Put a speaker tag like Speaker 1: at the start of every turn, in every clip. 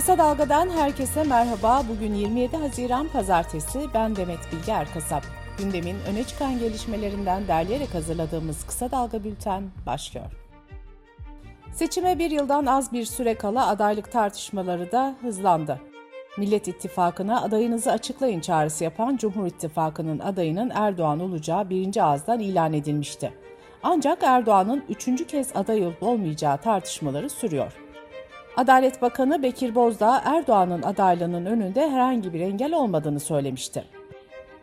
Speaker 1: Kısa Dalga'dan herkese merhaba. Bugün 27 Haziran Pazartesi. Ben Demet Bilge Erkasap. Gündemin öne çıkan gelişmelerinden derleyerek hazırladığımız Kısa Dalga Bülten başlıyor. Seçime bir yıldan az bir süre kala adaylık tartışmaları da hızlandı. Millet İttifakı'na adayınızı açıklayın çağrısı yapan Cumhur İttifakı'nın adayının Erdoğan olacağı birinci ağızdan ilan edilmişti. Ancak Erdoğan'ın üçüncü kez aday olup olmayacağı tartışmaları sürüyor. Adalet Bakanı Bekir Bozdağ Erdoğan'ın adaylığının önünde herhangi bir engel olmadığını söylemişti.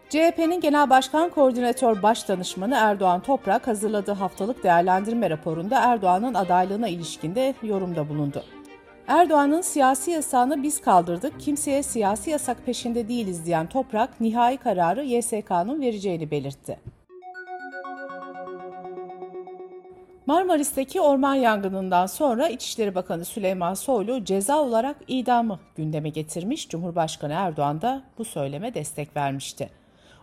Speaker 1: CHP'nin Genel Başkan Koordinatör Başdanışmanı Erdoğan Toprak hazırladığı haftalık değerlendirme raporunda Erdoğan'ın adaylığına ilişkinde yorumda bulundu. Erdoğan'ın siyasi yasağını biz kaldırdık, kimseye siyasi yasak peşinde değiliz diyen Toprak, nihai kararı YSK'nın vereceğini belirtti. Marmaris'teki orman yangınından sonra İçişleri Bakanı Süleyman Soylu ceza olarak idamı gündeme getirmiş. Cumhurbaşkanı Erdoğan da bu söyleme destek vermişti.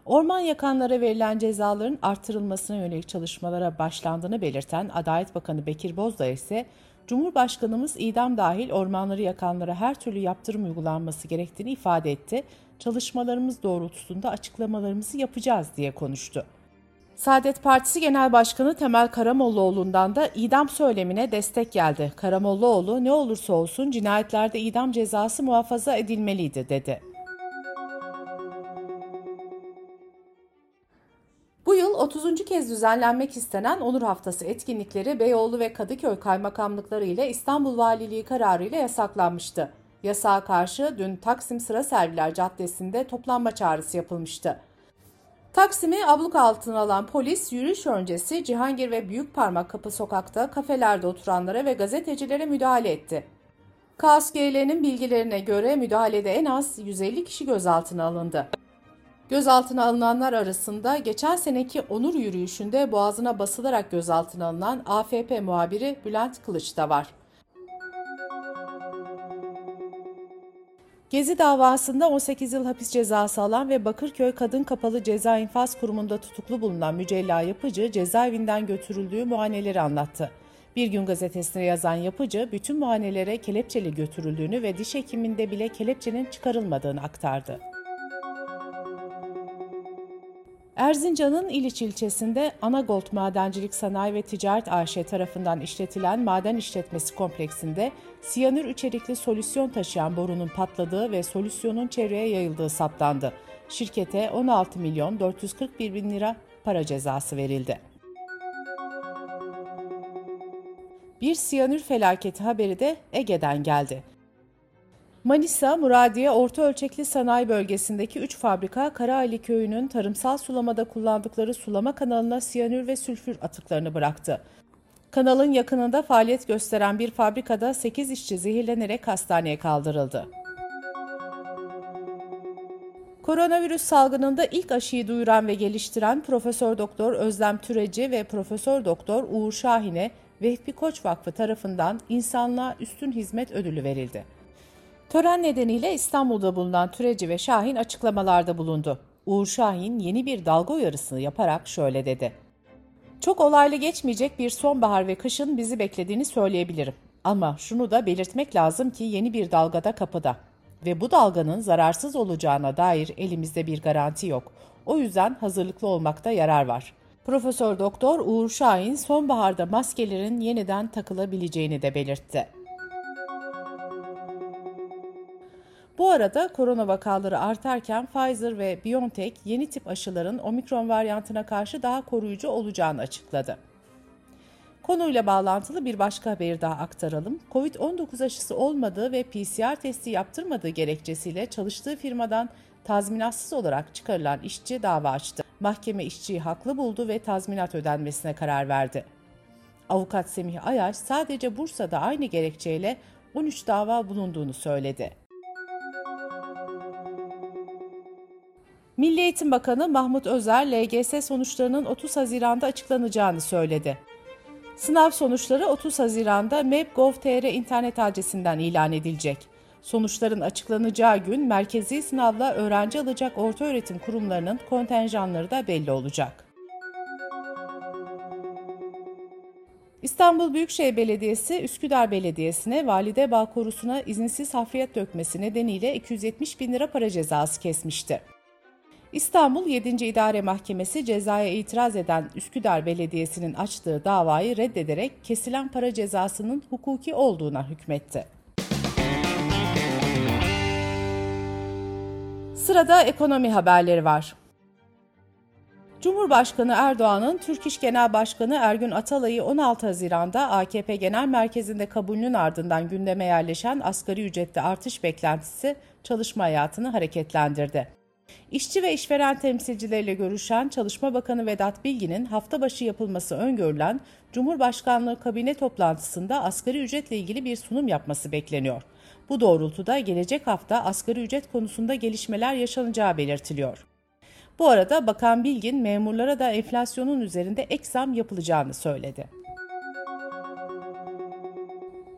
Speaker 1: Orman yakanlara verilen cezaların artırılmasına yönelik çalışmalara başlandığını belirten Adalet Bakanı Bekir Bozdağ ise Cumhurbaşkanımız idam dahil ormanları yakanlara her türlü yaptırım uygulanması gerektiğini ifade etti. Çalışmalarımız doğrultusunda açıklamalarımızı yapacağız diye konuştu. Saadet Partisi Genel Başkanı Temel Karamollaoğlu'ndan da idam söylemine destek geldi. Karamollaoğlu ne olursa olsun cinayetlerde idam cezası muhafaza edilmeliydi dedi. Bu yıl 30. kez düzenlenmek istenen Onur Haftası etkinlikleri Beyoğlu ve Kadıköy kaymakamlıkları ile İstanbul Valiliği kararı ile yasaklanmıştı. Yasağa karşı dün Taksim Sıra Serviler Caddesi'nde toplanma çağrısı yapılmıştı. Taksim'i abluk altına alan polis yürüyüş öncesi Cihangir ve Büyükparmak Kapı sokakta kafelerde oturanlara ve gazetecilere müdahale etti. KSGL'nin bilgilerine göre müdahalede en az 150 kişi gözaltına alındı. Gözaltına alınanlar arasında geçen seneki onur yürüyüşünde boğazına basılarak gözaltına alınan AFP muhabiri Bülent Kılıç da var. Gezi davasında 18 yıl hapis cezası alan ve Bakırköy Kadın Kapalı Ceza İnfaz Kurumu'nda tutuklu bulunan Mücella Yapıcı cezaevinden götürüldüğü muayeneleri anlattı. Bir gün gazetesine yazan Yapıcı bütün muayenelere kelepçeli götürüldüğünü ve diş hekiminde bile kelepçenin çıkarılmadığını aktardı. Erzincan'ın İliç ilçesinde Anagold Madencilik Sanayi ve Ticaret AŞ tarafından işletilen maden işletmesi kompleksinde siyanür içerikli solüsyon taşıyan borunun patladığı ve solüsyonun çevreye yayıldığı saptandı. Şirkete 16 milyon 441 bin lira para cezası verildi. Bir siyanür felaketi haberi de Ege'den geldi. Manisa, Muradiye Orta Ölçekli Sanayi Bölgesi'ndeki 3 fabrika Karaali Köyü'nün tarımsal sulamada kullandıkları sulama kanalına siyanür ve sülfür atıklarını bıraktı. Kanalın yakınında faaliyet gösteren bir fabrikada 8 işçi zehirlenerek hastaneye kaldırıldı. Koronavirüs salgınında ilk aşıyı duyuran ve geliştiren Profesör Doktor Özlem Türeci ve Profesör Doktor Uğur Şahin'e Vehbi Koç Vakfı tarafından insanlığa üstün hizmet ödülü verildi. Tören nedeniyle İstanbul'da bulunan Türeci ve Şahin açıklamalarda bulundu. Uğur Şahin yeni bir dalga uyarısını yaparak şöyle dedi. Çok olaylı geçmeyecek bir sonbahar ve kışın bizi beklediğini söyleyebilirim. Ama şunu da belirtmek lazım ki yeni bir dalgada kapıda. Ve bu dalganın zararsız olacağına dair elimizde bir garanti yok. O yüzden hazırlıklı olmakta yarar var. Profesör Doktor Uğur Şahin sonbaharda maskelerin yeniden takılabileceğini de belirtti. Bu arada korona vakaları artarken Pfizer ve BioNTech yeni tip aşıların omikron varyantına karşı daha koruyucu olacağını açıkladı. Konuyla bağlantılı bir başka haberi daha aktaralım. Covid-19 aşısı olmadığı ve PCR testi yaptırmadığı gerekçesiyle çalıştığı firmadan tazminatsız olarak çıkarılan işçi dava açtı. Mahkeme işçiyi haklı buldu ve tazminat ödenmesine karar verdi. Avukat Semih Ayaş sadece Bursa'da aynı gerekçeyle 13 dava bulunduğunu söyledi. Milli Eğitim Bakanı Mahmut Özer, LGS sonuçlarının 30 Haziran'da açıklanacağını söyledi. Sınav sonuçları 30 Haziran'da MEP.gov.tr internet adresinden ilan edilecek. Sonuçların açıklanacağı gün merkezi sınavla öğrenci alacak ortaöğretim kurumlarının kontenjanları da belli olacak. İstanbul Büyükşehir Belediyesi Üsküdar Belediyesi'ne Valide Bağ Korusu'na izinsiz hafriyat dökmesi nedeniyle 270 bin lira para cezası kesmişti. İstanbul 7. İdare Mahkemesi cezaya itiraz eden Üsküdar Belediyesi'nin açtığı davayı reddederek kesilen para cezasının hukuki olduğuna hükmetti. Sırada ekonomi haberleri var. Cumhurbaşkanı Erdoğan'ın Türk İş Genel Başkanı Ergün Atalay'ı 16 Haziran'da AKP Genel Merkezi'nde kabulünün ardından gündeme yerleşen asgari ücrette artış beklentisi çalışma hayatını hareketlendirdi. İşçi ve işveren temsilcileriyle görüşen Çalışma Bakanı Vedat Bilgin'in hafta başı yapılması öngörülen Cumhurbaşkanlığı kabine toplantısında asgari ücretle ilgili bir sunum yapması bekleniyor. Bu doğrultuda gelecek hafta asgari ücret konusunda gelişmeler yaşanacağı belirtiliyor. Bu arada Bakan Bilgin memurlara da enflasyonun üzerinde ek zam yapılacağını söyledi.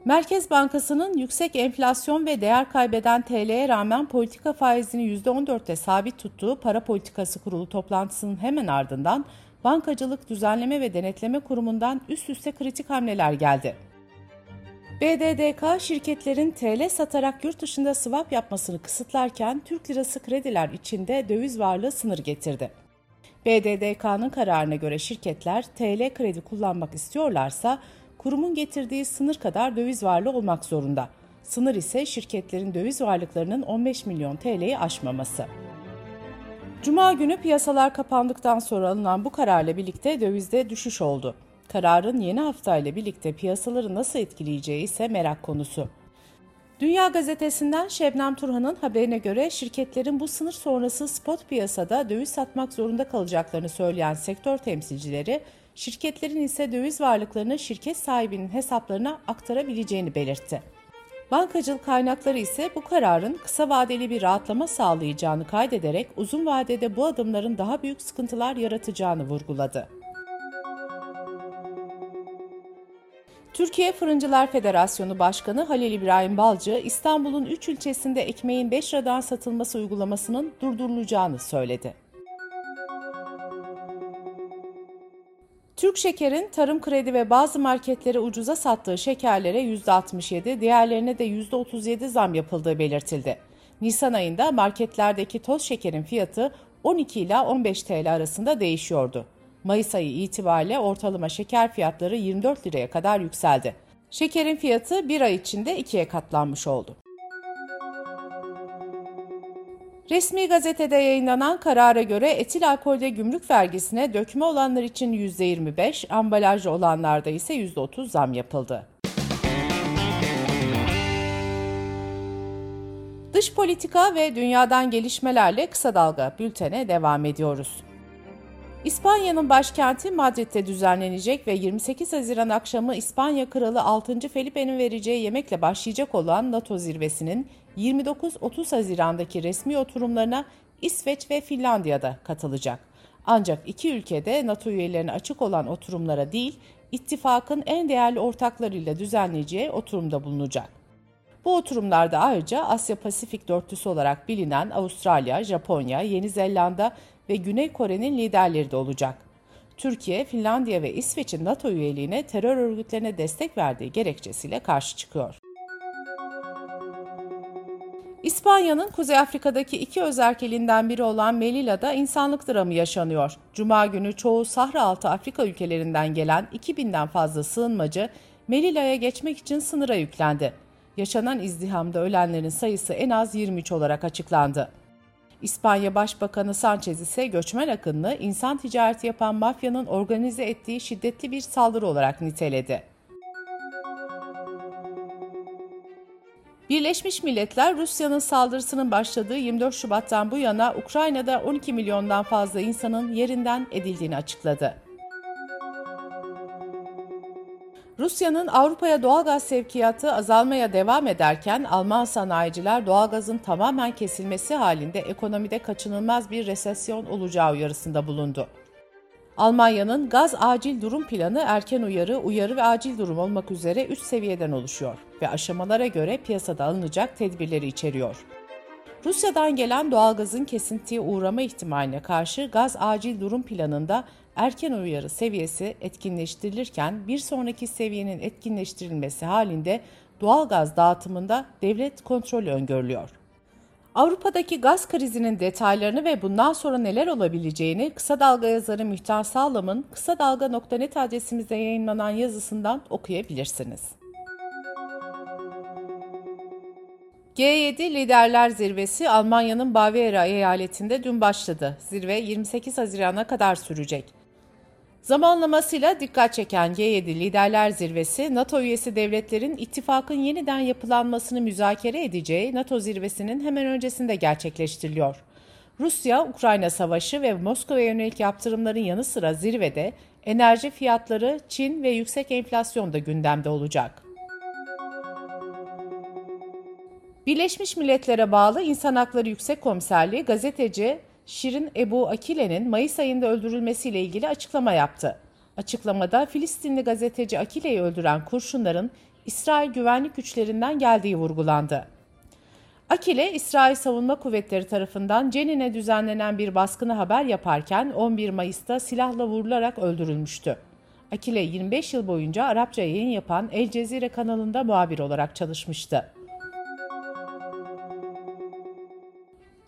Speaker 1: Merkez Bankası'nın yüksek enflasyon ve değer kaybeden TL'ye rağmen politika faizini %14'te sabit tuttuğu Para Politikası Kurulu toplantısının hemen ardından Bankacılık Düzenleme ve Denetleme Kurumu'ndan üst üste kritik hamleler geldi. BDDK şirketlerin TL satarak yurt dışında swap yapmasını kısıtlarken Türk lirası krediler içinde döviz varlığı sınır getirdi. BDDK'nın kararına göre şirketler TL kredi kullanmak istiyorlarsa kurumun getirdiği sınır kadar döviz varlığı olmak zorunda. Sınır ise şirketlerin döviz varlıklarının 15 milyon TL'yi aşmaması. Cuma günü piyasalar kapandıktan sonra alınan bu kararla birlikte dövizde düşüş oldu. Kararın yeni haftayla birlikte piyasaları nasıl etkileyeceği ise merak konusu. Dünya Gazetesi'nden Şebnem Turhan'ın haberine göre şirketlerin bu sınır sonrası spot piyasada döviz satmak zorunda kalacaklarını söyleyen sektör temsilcileri, şirketlerin ise döviz varlıklarını şirket sahibinin hesaplarına aktarabileceğini belirtti. Bankacılık kaynakları ise bu kararın kısa vadeli bir rahatlama sağlayacağını kaydederek uzun vadede bu adımların daha büyük sıkıntılar yaratacağını vurguladı. Türkiye Fırıncılar Federasyonu Başkanı Halil İbrahim Balcı, İstanbul'un 3 ilçesinde ekmeğin 5 liradan satılması uygulamasının durdurulacağını söyledi. Türk Şeker'in tarım kredi ve bazı marketlere ucuza sattığı şekerlere %67, diğerlerine de %37 zam yapıldığı belirtildi. Nisan ayında marketlerdeki toz şekerin fiyatı 12 ila 15 TL arasında değişiyordu. Mayıs ayı itibariyle ortalama şeker fiyatları 24 liraya kadar yükseldi. Şekerin fiyatı bir ay içinde ikiye katlanmış oldu. Resmi gazetede yayınlanan karara göre etil alkolde gümrük vergisine dökme olanlar için %25, ambalajlı olanlarda ise %30 zam yapıldı. Dış politika ve dünyadan gelişmelerle kısa dalga bültene devam ediyoruz. İspanya'nın başkenti Madrid'de düzenlenecek ve 28 Haziran akşamı İspanya Kralı 6. Felipe'nin vereceği yemekle başlayacak olan NATO zirvesinin 29-30 Haziran'daki resmi oturumlarına İsveç ve Finlandiya'da katılacak. Ancak iki ülkede NATO üyelerine açık olan oturumlara değil, ittifakın en değerli ortaklarıyla düzenleyeceği oturumda bulunacak. Bu oturumlarda ayrıca Asya Pasifik dörtlüsü olarak bilinen Avustralya, Japonya, Yeni Zelanda ve Güney Kore'nin liderleri de olacak. Türkiye, Finlandiya ve İsveç'in NATO üyeliğine terör örgütlerine destek verdiği gerekçesiyle karşı çıkıyor. İspanya'nın Kuzey Afrika'daki iki özerkelinden biri olan Melilla'da insanlık dramı yaşanıyor. Cuma günü çoğu Sahra altı Afrika ülkelerinden gelen 2000'den fazla sığınmacı Melilla'ya geçmek için sınıra yüklendi. Yaşanan izdihamda ölenlerin sayısı en az 23 olarak açıklandı. İspanya Başbakanı Sanchez ise göçmen akınını insan ticareti yapan mafyanın organize ettiği şiddetli bir saldırı olarak niteledi. Birleşmiş Milletler Rusya'nın saldırısının başladığı 24 Şubat'tan bu yana Ukrayna'da 12 milyondan fazla insanın yerinden edildiğini açıkladı. Rusya'nın Avrupa'ya doğalgaz sevkiyatı azalmaya devam ederken Alman sanayiciler doğalgazın tamamen kesilmesi halinde ekonomide kaçınılmaz bir resesyon olacağı uyarısında bulundu. Almanya'nın gaz acil durum planı erken uyarı, uyarı ve acil durum olmak üzere 3 seviyeden oluşuyor ve aşamalara göre piyasada alınacak tedbirleri içeriyor. Rusya'dan gelen doğalgazın kesintiye uğrama ihtimaline karşı gaz acil durum planında erken uyarı seviyesi etkinleştirilirken bir sonraki seviyenin etkinleştirilmesi halinde doğal gaz dağıtımında devlet kontrolü öngörülüyor. Avrupa'daki gaz krizinin detaylarını ve bundan sonra neler olabileceğini kısa dalga yazarı Mühtar Sağlam'ın kısa dalga.net adresimizde yayınlanan yazısından okuyabilirsiniz. G7 Liderler Zirvesi Almanya'nın Bavyera eyaletinde dün başladı. Zirve 28 Haziran'a kadar sürecek. Zamanlamasıyla dikkat çeken G7 Liderler Zirvesi, NATO üyesi devletlerin ittifakın yeniden yapılanmasını müzakere edeceği NATO zirvesinin hemen öncesinde gerçekleştiriliyor. Rusya-Ukrayna savaşı ve Moskova yönelik yaptırımların yanı sıra zirvede enerji fiyatları, Çin ve yüksek enflasyon da gündemde olacak. Birleşmiş Milletler'e bağlı İnsan Hakları Yüksek Komiserliği gazeteci Şirin Ebu Akile'nin Mayıs ayında öldürülmesiyle ilgili açıklama yaptı. Açıklamada Filistinli gazeteci Akile'yi öldüren kurşunların İsrail güvenlik güçlerinden geldiği vurgulandı. Akile, İsrail Savunma Kuvvetleri tarafından Cenin'e düzenlenen bir baskını haber yaparken 11 Mayıs'ta silahla vurularak öldürülmüştü. Akile 25 yıl boyunca Arapça yayın yapan El Cezire kanalında muhabir olarak çalışmıştı.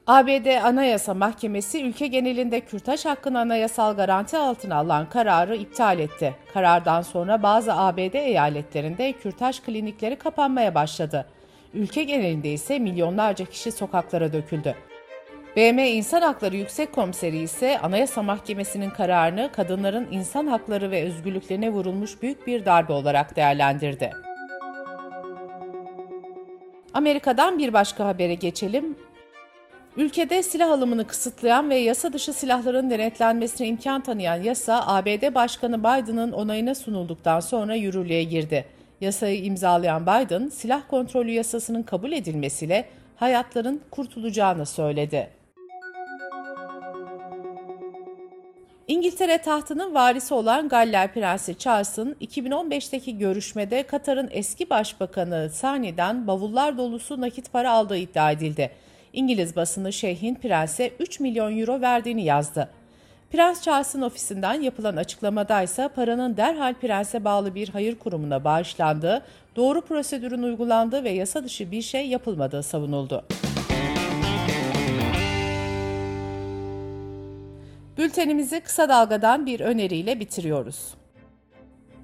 Speaker 1: ABD Anayasa Mahkemesi ülke genelinde kürtaj hakkını anayasal garanti altına alan kararı iptal etti. Karardan sonra bazı ABD eyaletlerinde kürtaj klinikleri kapanmaya başladı. Ülke genelinde ise milyonlarca kişi sokaklara döküldü. BM İnsan Hakları Yüksek Komiseri ise Anayasa Mahkemesi'nin kararını kadınların insan hakları ve özgürlüklerine vurulmuş büyük bir darbe olarak değerlendirdi. Amerika'dan bir başka habere geçelim. Ülkede silah alımını kısıtlayan ve yasa dışı silahların denetlenmesine imkan tanıyan yasa ABD Başkanı Biden'ın onayına sunulduktan sonra yürürlüğe girdi. Yasayı imzalayan Biden, silah kontrolü yasasının kabul edilmesiyle hayatların kurtulacağını söyledi. İngiltere tahtının varisi olan Galler Prensi Charles'ın 2015'teki görüşmede Katar'ın eski başbakanı Sani'den bavullar dolusu nakit para aldığı iddia edildi. İngiliz basını şeyhin prense 3 milyon euro verdiğini yazdı. Prens Charles'ın ofisinden yapılan açıklamada ise paranın derhal prense bağlı bir hayır kurumuna bağışlandığı, doğru prosedürün uygulandığı ve yasa dışı bir şey yapılmadığı savunuldu. Bültenimizi kısa dalgadan bir öneriyle bitiriyoruz.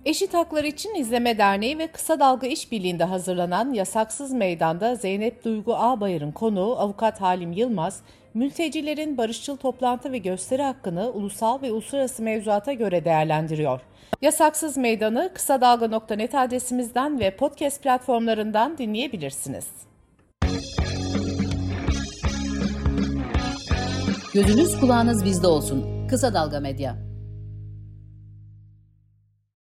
Speaker 1: Eşit Haklar İçin İzleme Derneği ve Kısa Dalga İşbirliği'nde hazırlanan Yasaksız Meydan'da Zeynep Duygu Ağbayır'ın konuğu Avukat Halim Yılmaz, mültecilerin barışçıl toplantı ve gösteri hakkını ulusal ve uluslararası mevzuata göre değerlendiriyor. Yasaksız Meydan'ı kısa dalga.net adresimizden ve podcast platformlarından dinleyebilirsiniz.
Speaker 2: Gözünüz kulağınız bizde olsun. Kısa Dalga Medya.